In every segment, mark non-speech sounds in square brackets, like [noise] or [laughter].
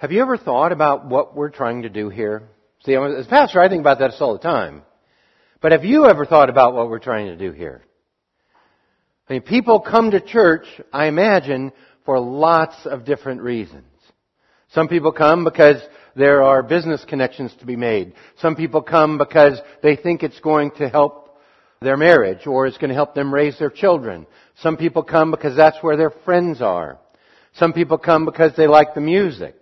Have you ever thought about what we're trying to do here? See, as a pastor, I think about this all the time. But have you ever thought about what we're trying to do here? I mean, people come to church, I imagine, for lots of different reasons. Some people come because there are business connections to be made. Some people come because they think it's going to help their marriage or it's going to help them raise their children. Some people come because that's where their friends are. Some people come because they like the music.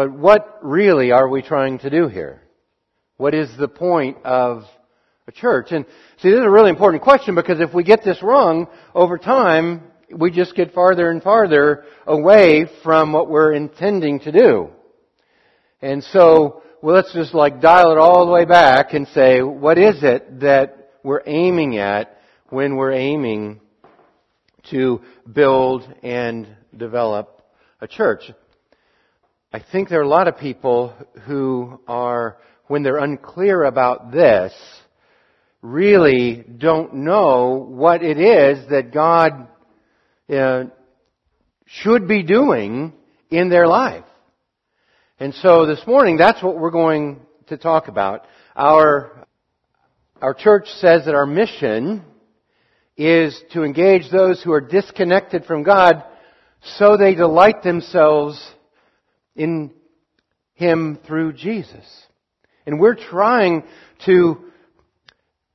But what really are we trying to do here? What is the point of a church? And see, this is a really important question because if we get this wrong, over time, we just get farther and farther away from what we're intending to do. And so, well, let's just like dial it all the way back and say, what is it that we're aiming at when we're aiming to build and develop a church? I think there are a lot of people who are, when they're unclear about this, really don't know what it is that God uh, should be doing in their life. And so this morning, that's what we're going to talk about. Our, our church says that our mission is to engage those who are disconnected from God so they delight themselves in Him through Jesus. And we're trying to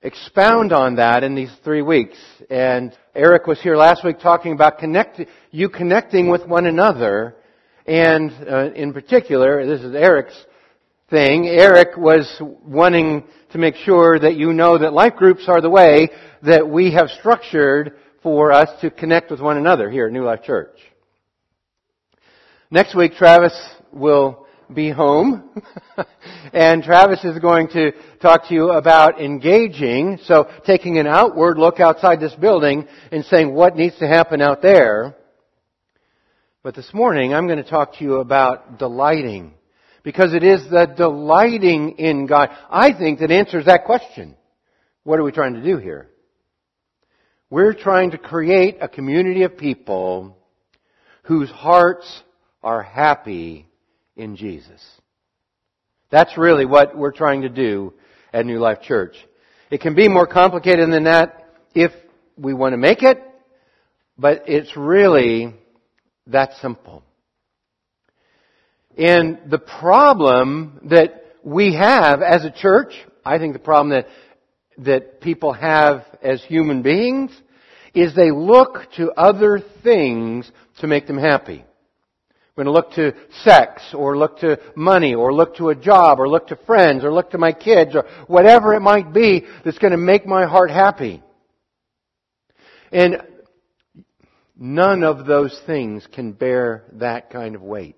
expound on that in these three weeks. And Eric was here last week talking about connect, you connecting with one another. And uh, in particular, this is Eric's thing. Eric was wanting to make sure that you know that life groups are the way that we have structured for us to connect with one another here at New Life Church. Next week, Travis will be home. [laughs] and Travis is going to talk to you about engaging, so taking an outward look outside this building and saying what needs to happen out there. But this morning I'm going to talk to you about delighting. Because it is the delighting in God, I think, that answers that question. What are we trying to do here? We're trying to create a community of people whose hearts are happy in Jesus. That's really what we're trying to do at New Life Church. It can be more complicated than that if we want to make it, but it's really that simple. And the problem that we have as a church, I think the problem that, that people have as human beings, is they look to other things to make them happy. We're going to look to sex, or look to money, or look to a job, or look to friends, or look to my kids, or whatever it might be that's going to make my heart happy. And none of those things can bear that kind of weight.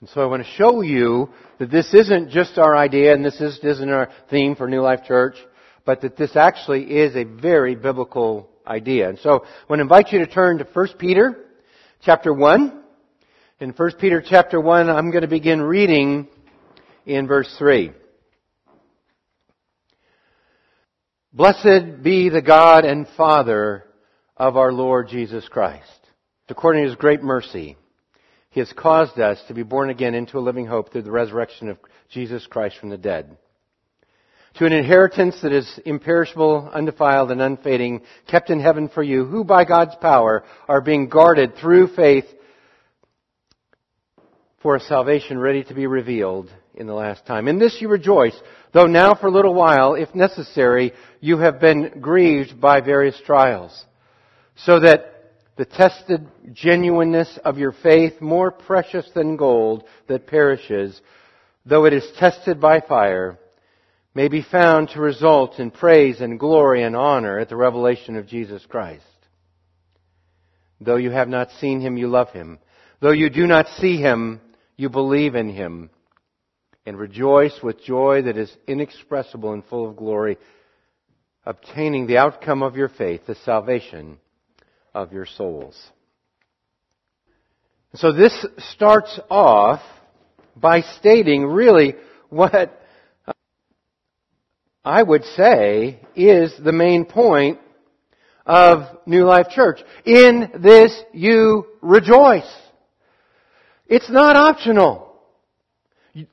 And so I want to show you that this isn't just our idea, and this isn't our theme for New Life Church, but that this actually is a very biblical idea. And so I want to invite you to turn to 1 Peter chapter 1. In 1 Peter chapter 1, I'm going to begin reading in verse 3. Blessed be the God and Father of our Lord Jesus Christ. According to His great mercy, He has caused us to be born again into a living hope through the resurrection of Jesus Christ from the dead to an inheritance that is imperishable, undefiled, and unfading, kept in heaven for you, who by God's power are being guarded through faith for a salvation ready to be revealed in the last time. In this you rejoice, though now for a little while, if necessary, you have been grieved by various trials, so that the tested genuineness of your faith, more precious than gold that perishes, though it is tested by fire, may be found to result in praise and glory and honor at the revelation of Jesus Christ. Though you have not seen him, you love him. Though you do not see him, you believe in him and rejoice with joy that is inexpressible and full of glory, obtaining the outcome of your faith, the salvation of your souls. So this starts off by stating really what I would say is the main point of New Life Church. In this you rejoice. It's not optional.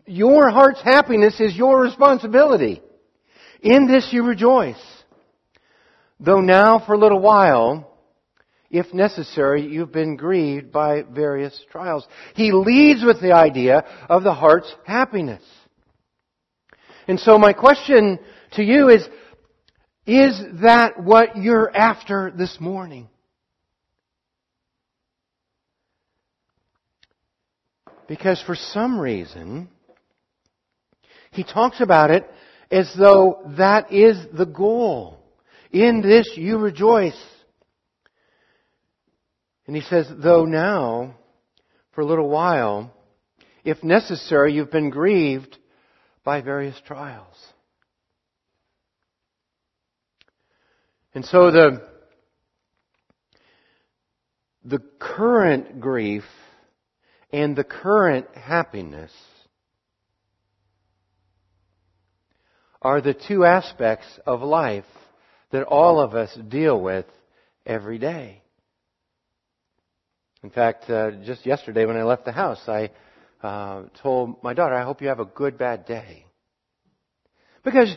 Your heart's happiness is your responsibility. In this you rejoice. Though now for a little while, if necessary, you've been grieved by various trials. He leads with the idea of the heart's happiness. And so my question to you is, is that what you're after this morning? Because for some reason, he talks about it as though that is the goal. In this you rejoice. And he says, though now, for a little while, if necessary, you've been grieved by various trials. And so the, the current grief and the current happiness are the two aspects of life that all of us deal with every day. In fact, uh, just yesterday when I left the house, I uh, told my daughter, I hope you have a good bad day. Because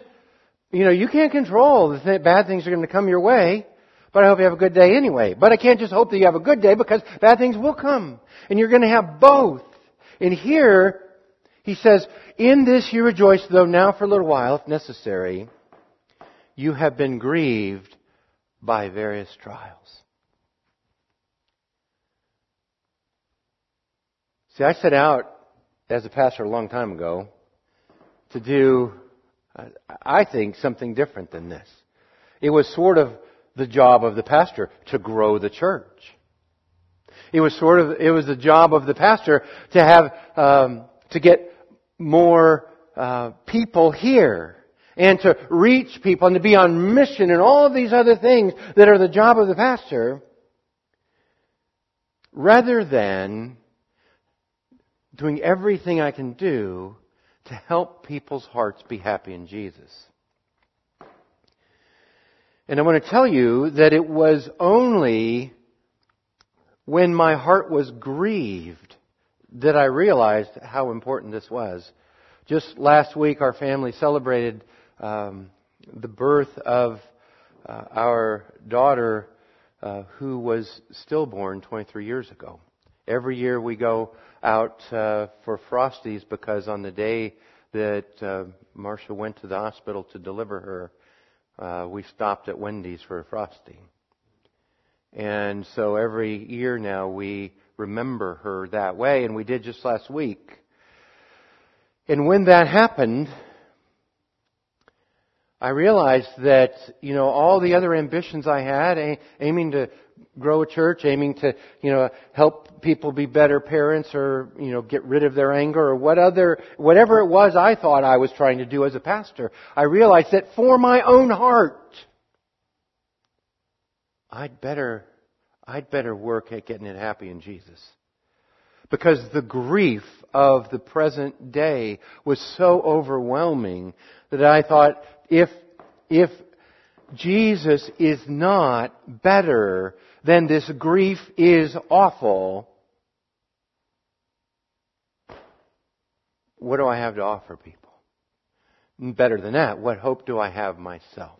you know, you can't control the th- bad things are going to come your way, but I hope you have a good day anyway. But I can't just hope that you have a good day because bad things will come. And you're going to have both. And here, he says, in this you rejoice, though now for a little while, if necessary, you have been grieved by various trials. See, I set out as a pastor a long time ago to do I think something different than this. It was sort of the job of the pastor to grow the church. It was sort of it was the job of the pastor to have um, to get more uh, people here and to reach people and to be on mission and all of these other things that are the job of the pastor, rather than doing everything I can do to help people's hearts be happy in Jesus. And I want to tell you that it was only when my heart was grieved that I realized how important this was. Just last week, our family celebrated um, the birth of uh, our daughter, uh, who was stillborn 23 years ago. Every year we go out uh, for Frosties because on the day that uh, Marcia went to the hospital to deliver her, uh, we stopped at Wendy's for a Frosty. And so every year now we remember her that way, and we did just last week. And when that happened, I realized that, you know, all the other ambitions I had, aiming to grow a church, aiming to, you know, help people be better parents or, you know, get rid of their anger or what other, whatever it was I thought I was trying to do as a pastor, I realized that for my own heart, I'd better, I'd better work at getting it happy in Jesus. Because the grief of the present day was so overwhelming that I thought if, if Jesus is not better then this grief is awful. What do I have to offer people? Better than that, what hope do I have myself?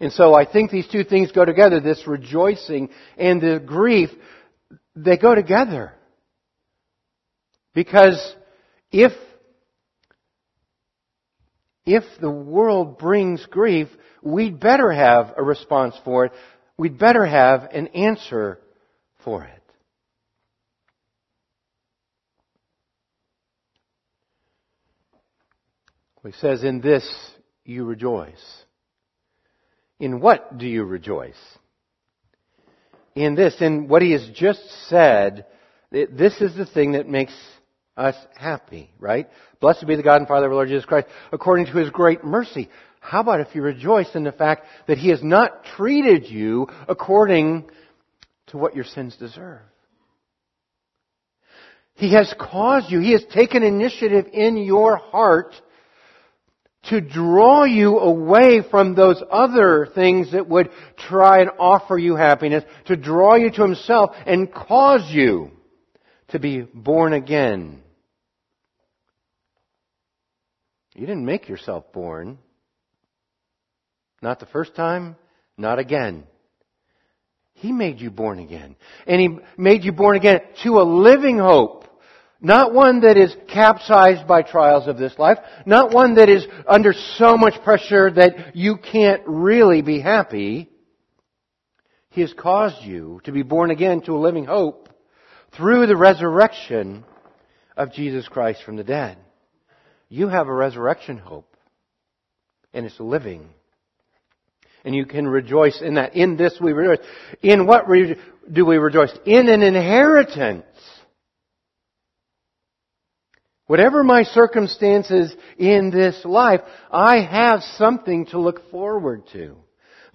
And so I think these two things go together, this rejoicing and the grief, they go together. Because if, if the world brings grief, we'd better have a response for it we'd better have an answer for it. He says, In this you rejoice. In what do you rejoice? In this, in what he has just said, this is the thing that makes us happy, right? Blessed be the God and Father of our Lord Jesus Christ, according to his great mercy. How about if you rejoice in the fact that He has not treated you according to what your sins deserve? He has caused you, He has taken initiative in your heart to draw you away from those other things that would try and offer you happiness, to draw you to Himself and cause you to be born again. You didn't make yourself born. Not the first time, not again. He made you born again. And He made you born again to a living hope. Not one that is capsized by trials of this life. Not one that is under so much pressure that you can't really be happy. He has caused you to be born again to a living hope through the resurrection of Jesus Christ from the dead. You have a resurrection hope. And it's living. And you can rejoice in that. In this we rejoice. In what re- do we rejoice? In an inheritance Whatever my circumstances in this life, I have something to look forward to.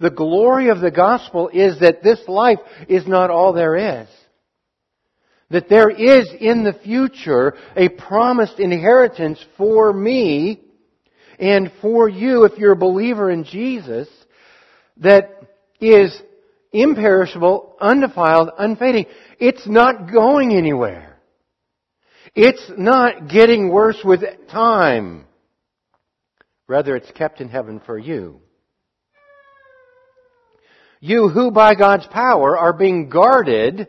The glory of the gospel is that this life is not all there is. That there is in the future a promised inheritance for me and for you if you're a believer in Jesus that is imperishable, undefiled, unfading. It's not going anywhere. It's not getting worse with time. Rather, it's kept in heaven for you. You who by God's power are being guarded.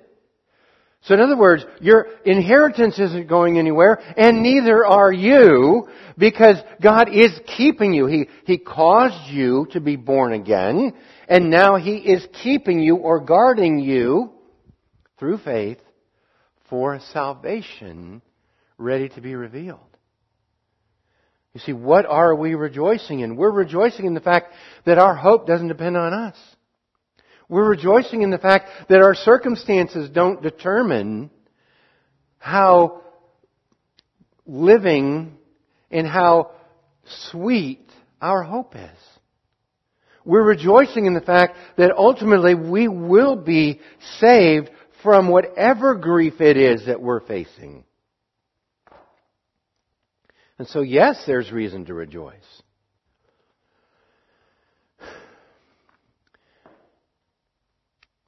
So in other words, your inheritance isn't going anywhere, and neither are you, because God is keeping you. He, He caused you to be born again, and now He is keeping you or guarding you through faith for salvation ready to be revealed. You see, what are we rejoicing in? We're rejoicing in the fact that our hope doesn't depend on us. We're rejoicing in the fact that our circumstances don't determine how living and how sweet our hope is. We're rejoicing in the fact that ultimately we will be saved from whatever grief it is that we're facing. And so, yes, there's reason to rejoice.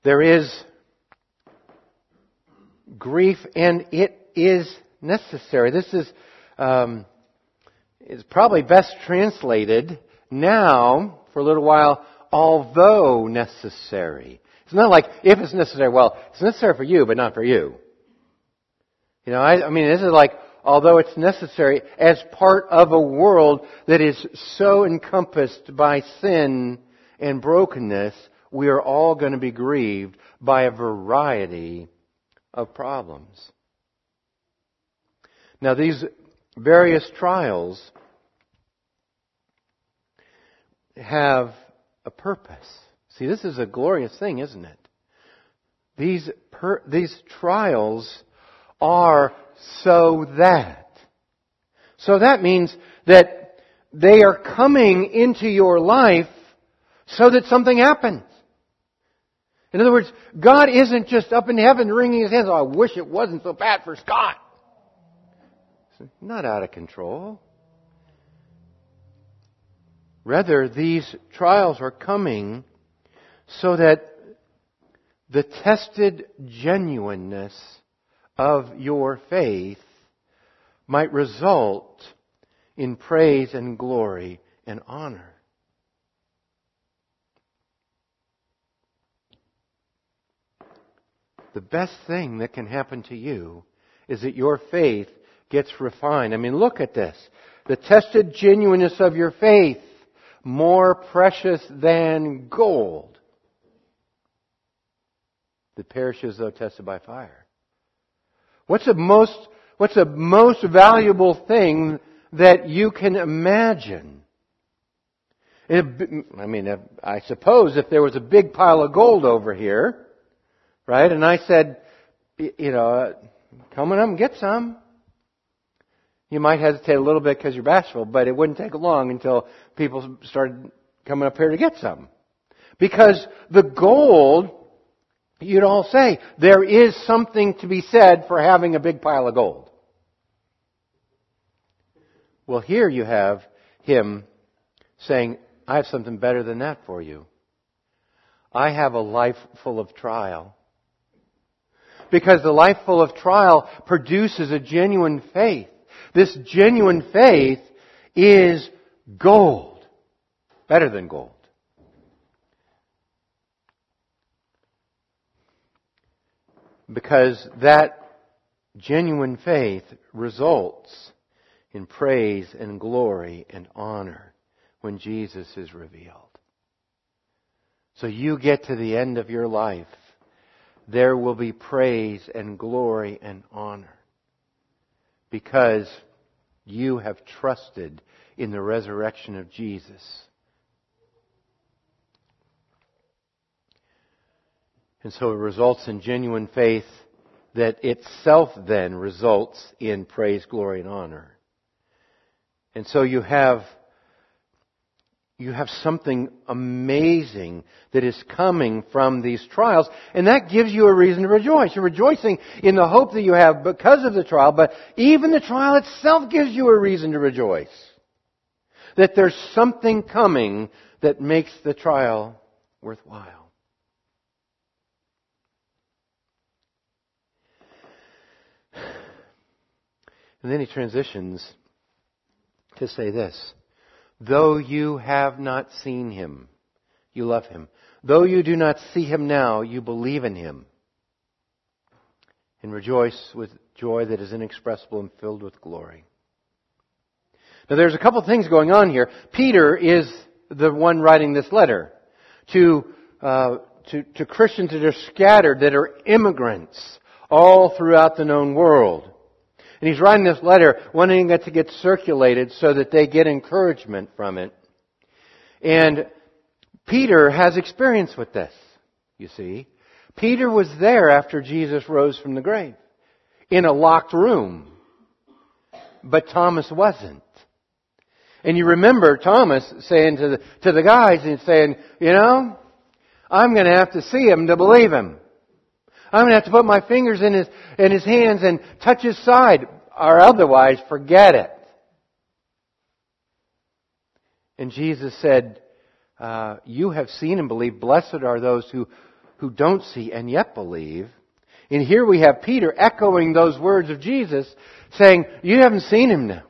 There is grief, and it is necessary. This is um, is probably best translated now for a little while, although necessary. It's not like if it's necessary. Well, it's necessary for you, but not for you. You know, I, I mean, this is like although it's necessary, as part of a world that is so encompassed by sin and brokenness, we are all going to be grieved by a variety of problems. Now, these various trials have a purpose. See, this is a glorious thing, isn't it? These, per, these trials are so that. So that means that they are coming into your life so that something happens. In other words, God isn't just up in heaven wringing his hands, oh, I wish it wasn't so bad for Scott. not out of control. Rather, these trials are coming so that the tested genuineness of your faith might result in praise and glory and honor. The best thing that can happen to you is that your faith gets refined. I mean, look at this. The tested genuineness of your faith, more precious than gold, that perishes though tested by fire. What's the most, what's the most valuable thing that you can imagine? I mean, I suppose if there was a big pile of gold over here, right, and I said, you know, uh, come on up and get some. You might hesitate a little bit because you're bashful, but it wouldn't take long until people started coming up here to get some. Because the gold you'd all say there is something to be said for having a big pile of gold. Well, here you have him saying, I have something better than that for you. I have a life full of trial. Because the life full of trial produces a genuine faith. This genuine faith is gold. Better than gold. Because that genuine faith results in praise and glory and honor when Jesus is revealed. So you get to the end of your life, there will be praise and glory and honor because you have trusted in the resurrection of Jesus. And so it results in genuine faith that itself then results in praise, glory, and honor. And so you have you have something amazing that is coming from these trials, and that gives you a reason to rejoice. You're rejoicing in the hope that you have because of the trial, but even the trial itself gives you a reason to rejoice. That there's something coming that makes the trial worthwhile. [sighs] And then he transitions to say this. Though you have not seen him, you love him. Though you do not see him now, you believe in him. And rejoice with joy that is inexpressible and filled with glory. Now there's a couple things going on here. Peter is the one writing this letter to, uh, to, to Christians that are scattered, that are immigrants all throughout the known world. And he's writing this letter wanting it to get circulated so that they get encouragement from it. And Peter has experience with this, you see. Peter was there after Jesus rose from the grave in a locked room. But Thomas wasn't. And you remember Thomas saying to the, to the guys and saying, you know, I'm going to have to see him to believe him. I'm going to have to put my fingers in his, in his hands and touch his side, or otherwise forget it. And Jesus said, uh, you have seen and believed. Blessed are those who, who don't see and yet believe. And here we have Peter echoing those words of Jesus, saying, you haven't seen him now.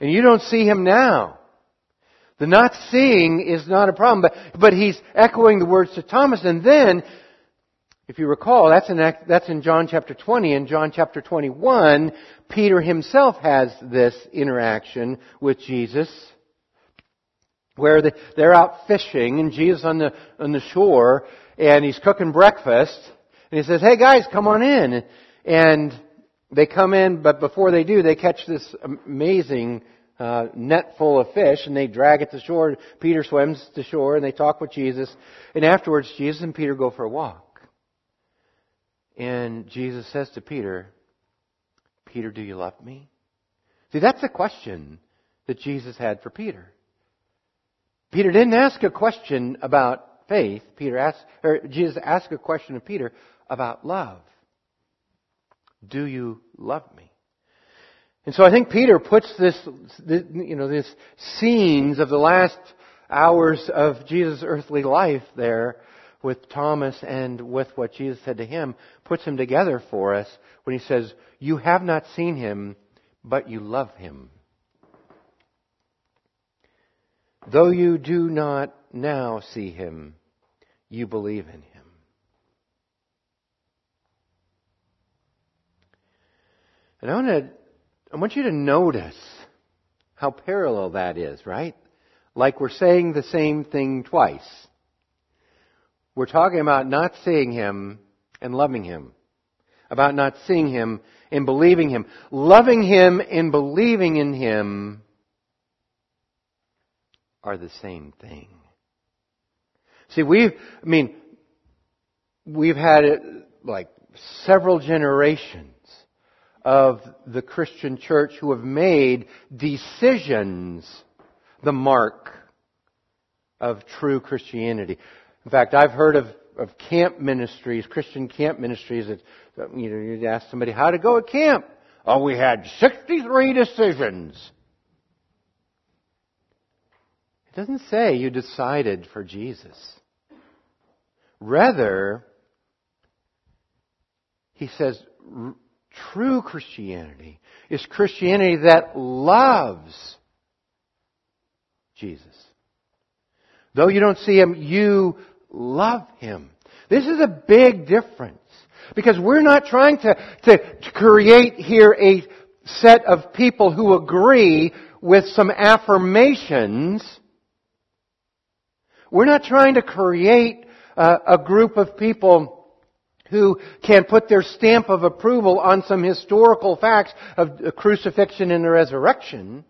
And you don't see him now. The not seeing is not a problem, but, but he's echoing the words to Thomas, and then if you recall, that's in, that's in John chapter 20. In John chapter 21, Peter himself has this interaction with Jesus where they're out fishing and Jesus on the, on the shore and he's cooking breakfast and he says, hey guys, come on in. And they come in, but before they do, they catch this amazing uh, net full of fish and they drag it to shore. Peter swims to shore and they talk with Jesus. And afterwards, Jesus and Peter go for a walk. And Jesus says to Peter, Peter, do you love me? See, that's the question that Jesus had for Peter. Peter didn't ask a question about faith. Peter asked, or Jesus asked a question of Peter about love. Do you love me? And so I think Peter puts this, you know, this scenes of the last hours of Jesus' earthly life there with Thomas and with what Jesus said to him, puts them together for us when he says, You have not seen him, but you love him. Though you do not now see him, you believe in him. And I want to, I want you to notice how parallel that is, right? Like we're saying the same thing twice. We're talking about not seeing Him and loving Him. About not seeing Him and believing Him. Loving Him and believing in Him are the same thing. See, we've, I mean, we've had like several generations of the Christian church who have made decisions the mark of true Christianity. In fact, I've heard of, of camp ministries, Christian camp ministries that, you know, you'd ask somebody how to go at camp. Oh, we had 63 decisions. It doesn't say you decided for Jesus. Rather, he says, true Christianity is Christianity that loves Jesus. Though you don't see him, you love him. This is a big difference. Because we're not trying to, to, create here a set of people who agree with some affirmations. We're not trying to create a, a group of people who can put their stamp of approval on some historical facts of the crucifixion and the resurrection.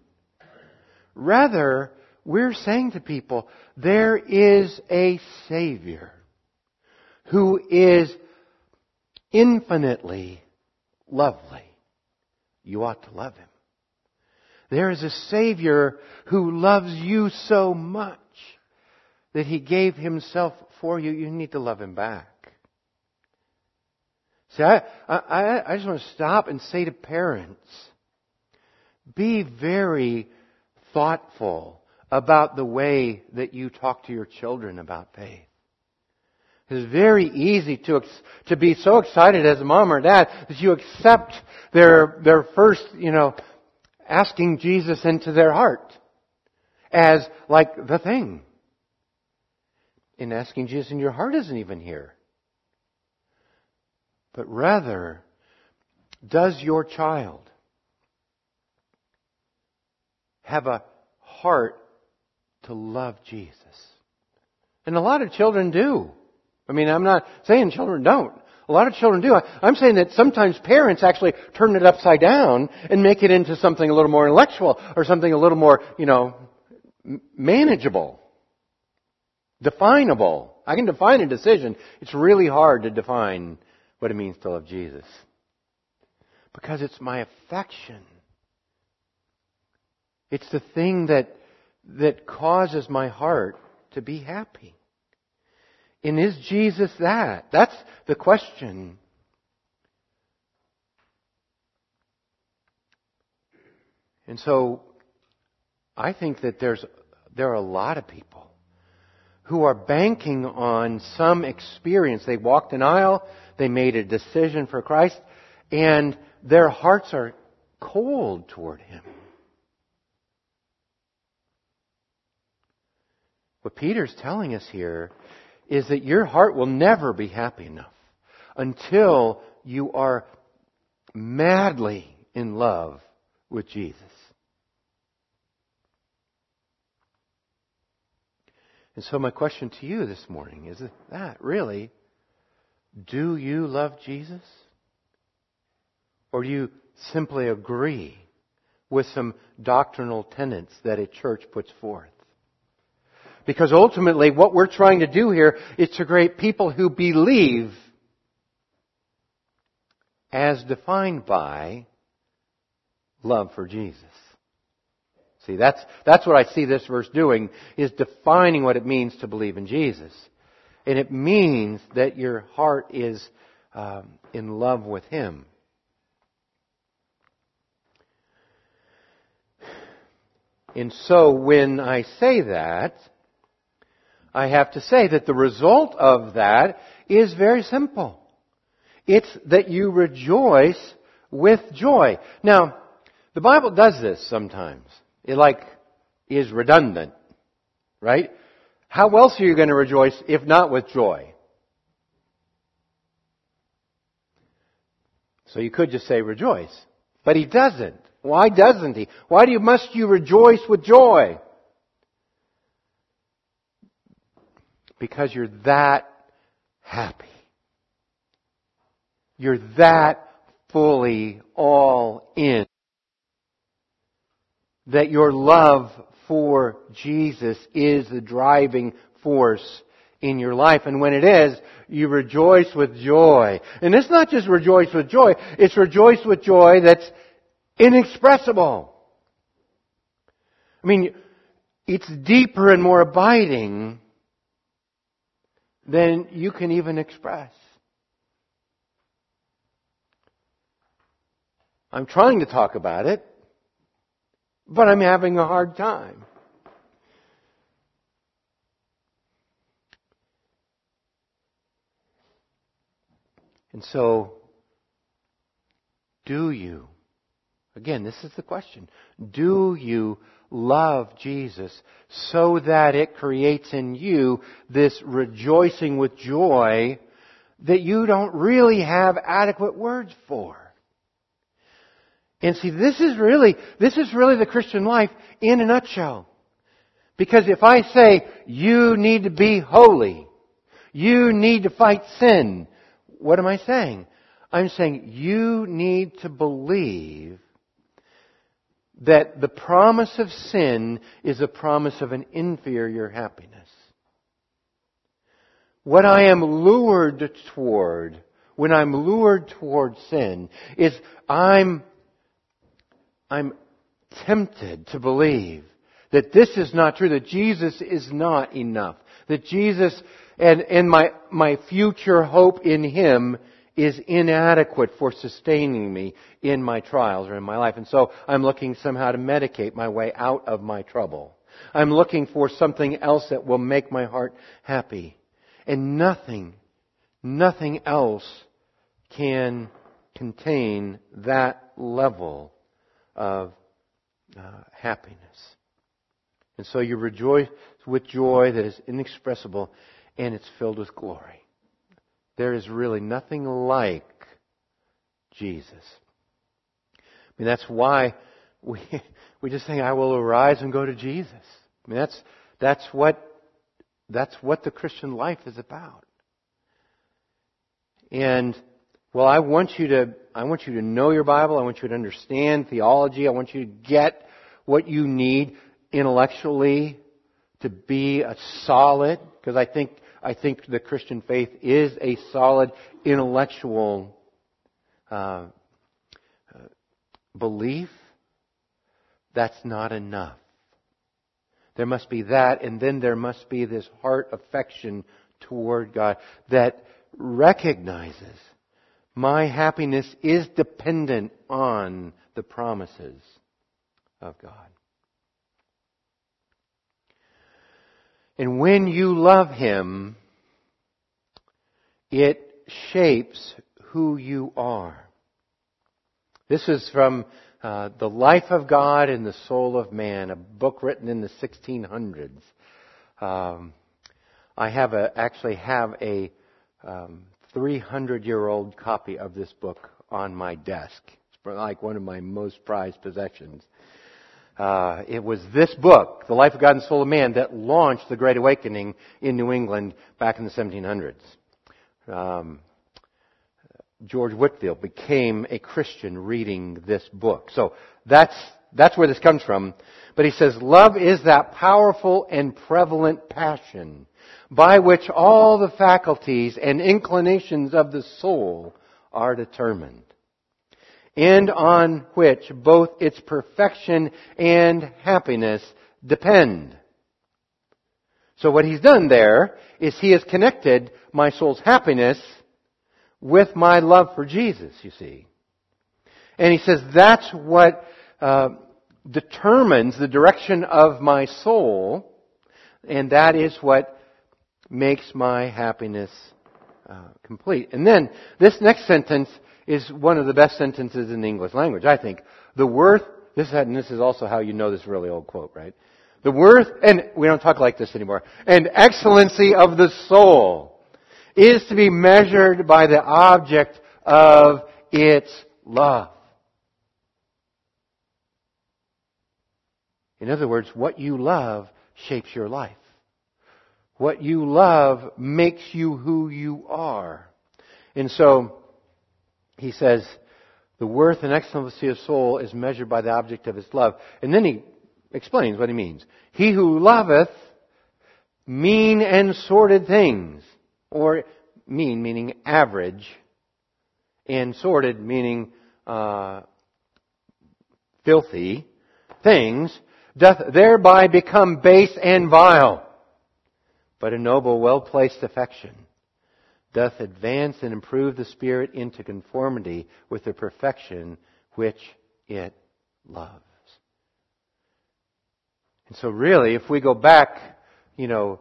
Rather, we're saying to people, there is a Savior who is infinitely lovely. You ought to love him. There is a Savior who loves you so much that he gave himself for you. You need to love him back. See, I, I, I just want to stop and say to parents, be very thoughtful about the way that you talk to your children about faith. It's very easy to, to be so excited as a mom or dad that you accept their, their first, you know, asking Jesus into their heart as like the thing. And asking Jesus in your heart isn't even here. But rather, does your child have a heart to love Jesus? And a lot of children do. I mean, I'm not saying children don't. A lot of children do. I'm saying that sometimes parents actually turn it upside down and make it into something a little more intellectual or something a little more, you know, manageable, definable. I can define a decision. It's really hard to define what it means to love Jesus. Because it's my affection. It's the thing that, that causes my heart to be happy. And is Jesus that? That's the question. And so, I think that there's, there are a lot of people who are banking on some experience. They walked an aisle, they made a decision for Christ, and their hearts are cold toward Him. What Peter's telling us here is that your heart will never be happy enough until you are madly in love with Jesus. And so my question to you this morning is that really, do you love Jesus? Or do you simply agree with some doctrinal tenets that a church puts forth? Because ultimately what we're trying to do here is to create people who believe as defined by love for Jesus. See, that's, that's what I see this verse doing, is defining what it means to believe in Jesus. And it means that your heart is um, in love with Him. And so when I say that, I have to say that the result of that is very simple. It's that you rejoice with joy. Now, the Bible does this sometimes. It like is redundant, right? How else are you going to rejoice if not with joy? So you could just say rejoice. But he doesn't. Why doesn't he? Why do you, must you rejoice with joy? Because you're that happy. You're that fully all in. That your love for Jesus is the driving force in your life. And when it is, you rejoice with joy. And it's not just rejoice with joy, it's rejoice with joy that's inexpressible. I mean, it's deeper and more abiding than you can even express. I'm trying to talk about it, but I'm having a hard time. And so, do you? Again, this is the question. Do you love Jesus so that it creates in you this rejoicing with joy that you don't really have adequate words for? And see, this is really, this is really the Christian life in a nutshell. Because if I say, you need to be holy, you need to fight sin, what am I saying? I'm saying you need to believe that the promise of sin is a promise of an inferior happiness. What I am lured toward when I'm lured toward sin is I'm I'm tempted to believe that this is not true, that Jesus is not enough, that Jesus and, and my, my future hope in Him is inadequate for sustaining me in my trials or in my life. And so I'm looking somehow to medicate my way out of my trouble. I'm looking for something else that will make my heart happy. And nothing, nothing else can contain that level of uh, happiness. And so you rejoice with joy that is inexpressible and it's filled with glory. There is really nothing like Jesus. I mean, that's why we, [laughs] we just think, I will arise and go to Jesus. I mean, that's, that's what, that's what the Christian life is about. And well, I want you to, I want you to know your Bible. I want you to understand theology. I want you to get what you need intellectually to be a solid, because I think, I think the Christian faith is a solid intellectual uh, uh, belief. That's not enough. There must be that, and then there must be this heart affection toward God that recognizes my happiness is dependent on the promises of God. And when you love Him, it shapes who you are. This is from uh, The Life of God and the Soul of Man, a book written in the 1600s. Um, I have a, actually have a um, 300 year old copy of this book on my desk. It's like one of my most prized possessions. Uh, it was this book, The Life of God and Soul of Man, that launched the Great Awakening in New England back in the 1700s. Um, George Whitefield became a Christian reading this book. So that's, that's where this comes from. But he says, love is that powerful and prevalent passion by which all the faculties and inclinations of the soul are determined, and on which both its perfection and happiness depend. So what he's done there is he has connected my soul's happiness with my love for Jesus, you see. And he says that's what uh, determines the direction of my soul, and that is what makes my happiness uh, complete. And then this next sentence is one of the best sentences in the English language, I think. The worth, this, and this is also how you know this really old quote, right? The worth, and we don't talk like this anymore, and excellency of the soul is to be measured by the object of its love. In other words, what you love shapes your life. What you love makes you who you are. And so, he says, the worth and excellency of soul is measured by the object of his love. And then he explains what he means. He who loveth mean and sordid things, or mean meaning average, and sordid meaning uh, filthy things, doth thereby become base and vile but a noble, well-placed affection doth advance and improve the spirit into conformity with the perfection which it loves. And so really, if we go back, you know,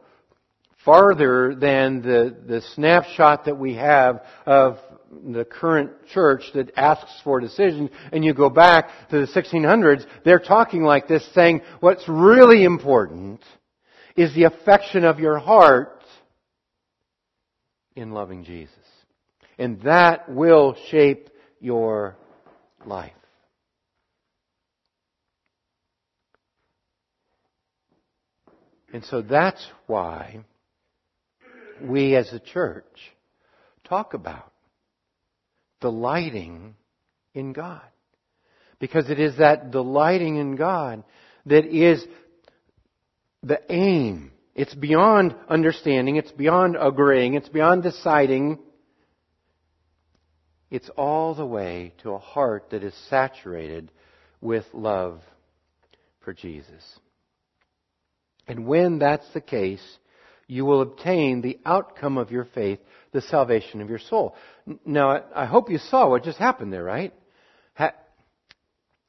farther than the, the snapshot that we have of the current church that asks for decisions and you go back to the 1600s, they're talking like this saying what's really important is the affection of your heart in loving Jesus. And that will shape your life. And so that's why we as a church talk about delighting in God. Because it is that delighting in God that is the aim. It's beyond understanding, it's beyond agreeing, it's beyond deciding. It's all the way to a heart that is saturated with love for Jesus. And when that's the case, you will obtain the outcome of your faith, the salvation of your soul. Now, I hope you saw what just happened there, right?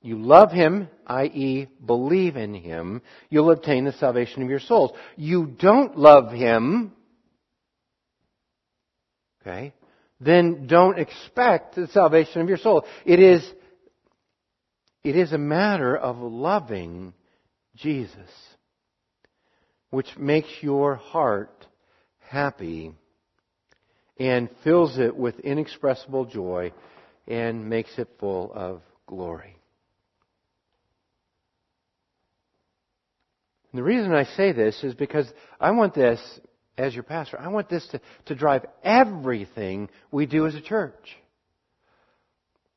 You love Him, i.e., believe in Him, you'll obtain the salvation of your souls. You don't love Him, okay, then don't expect the salvation of your soul. It is, it is a matter of loving Jesus which makes your heart happy and fills it with inexpressible joy and makes it full of glory. And the reason I say this is because I want this, as your pastor, I want this to, to drive everything we do as a church.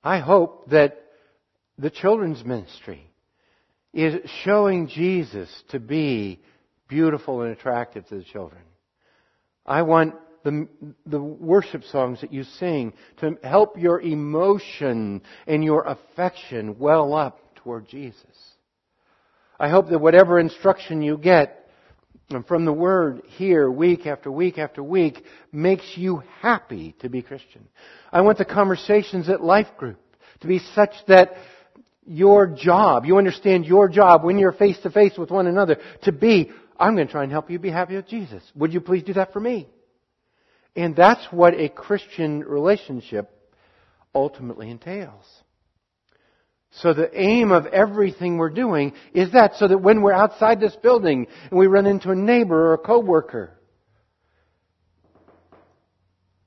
I hope that the children's ministry is showing Jesus to be beautiful and attractive to the children. I want the, the worship songs that you sing to help your emotion and your affection well up toward Jesus. I hope that whatever instruction you get from the Word here week after week after week makes you happy to be Christian. I want the conversations at Life Group to be such that your job, you understand your job when you're face to face with one another to be I'm going to try and help you be happy with Jesus. Would you please do that for me? And that's what a Christian relationship ultimately entails. So the aim of everything we're doing is that so that when we're outside this building and we run into a neighbor or a coworker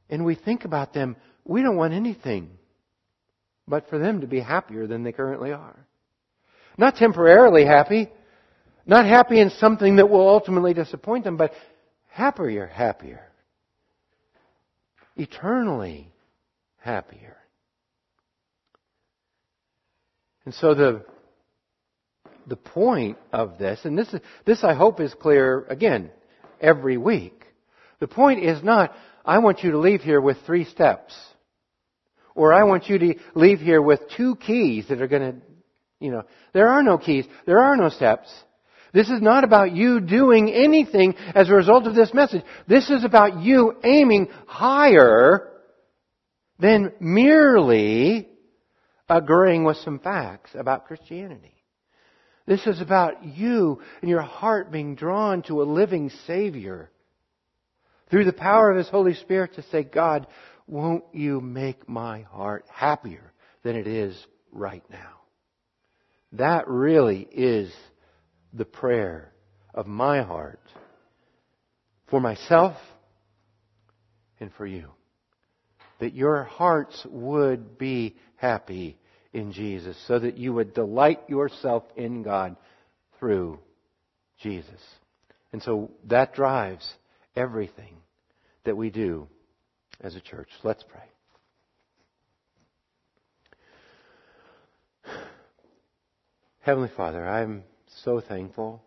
and we think about them, we don't want anything but for them to be happier than they currently are. Not temporarily happy, not happy in something that will ultimately disappoint them, but happier, happier. Eternally happier. And so the, the point of this, and this, is, this I hope is clear again every week. The point is not, I want you to leave here with three steps. Or I want you to leave here with two keys that are going to, you know, there are no keys. There are no steps. This is not about you doing anything as a result of this message. This is about you aiming higher than merely agreeing with some facts about Christianity. This is about you and your heart being drawn to a living Savior through the power of His Holy Spirit to say, God, won't you make my heart happier than it is right now? That really is the prayer of my heart for myself and for you. That your hearts would be happy in Jesus so that you would delight yourself in God through Jesus. And so that drives everything that we do as a church. Let's pray. [sighs] Heavenly Father, I'm so thankful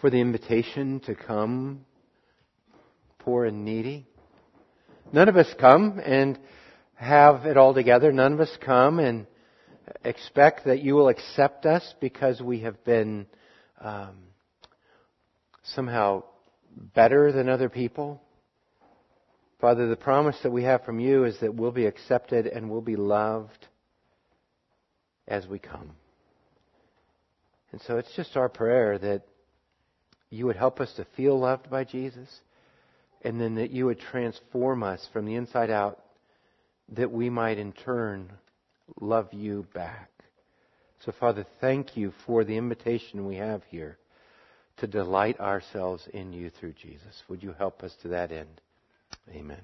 for the invitation to come poor and needy. None of us come and have it all together. None of us come and expect that you will accept us because we have been um, somehow better than other people. Father, the promise that we have from you is that we'll be accepted and we'll be loved as we come. And so it's just our prayer that you would help us to feel loved by Jesus and then that you would transform us from the inside out that we might in turn love you back. So, Father, thank you for the invitation we have here to delight ourselves in you through Jesus. Would you help us to that end? Amen.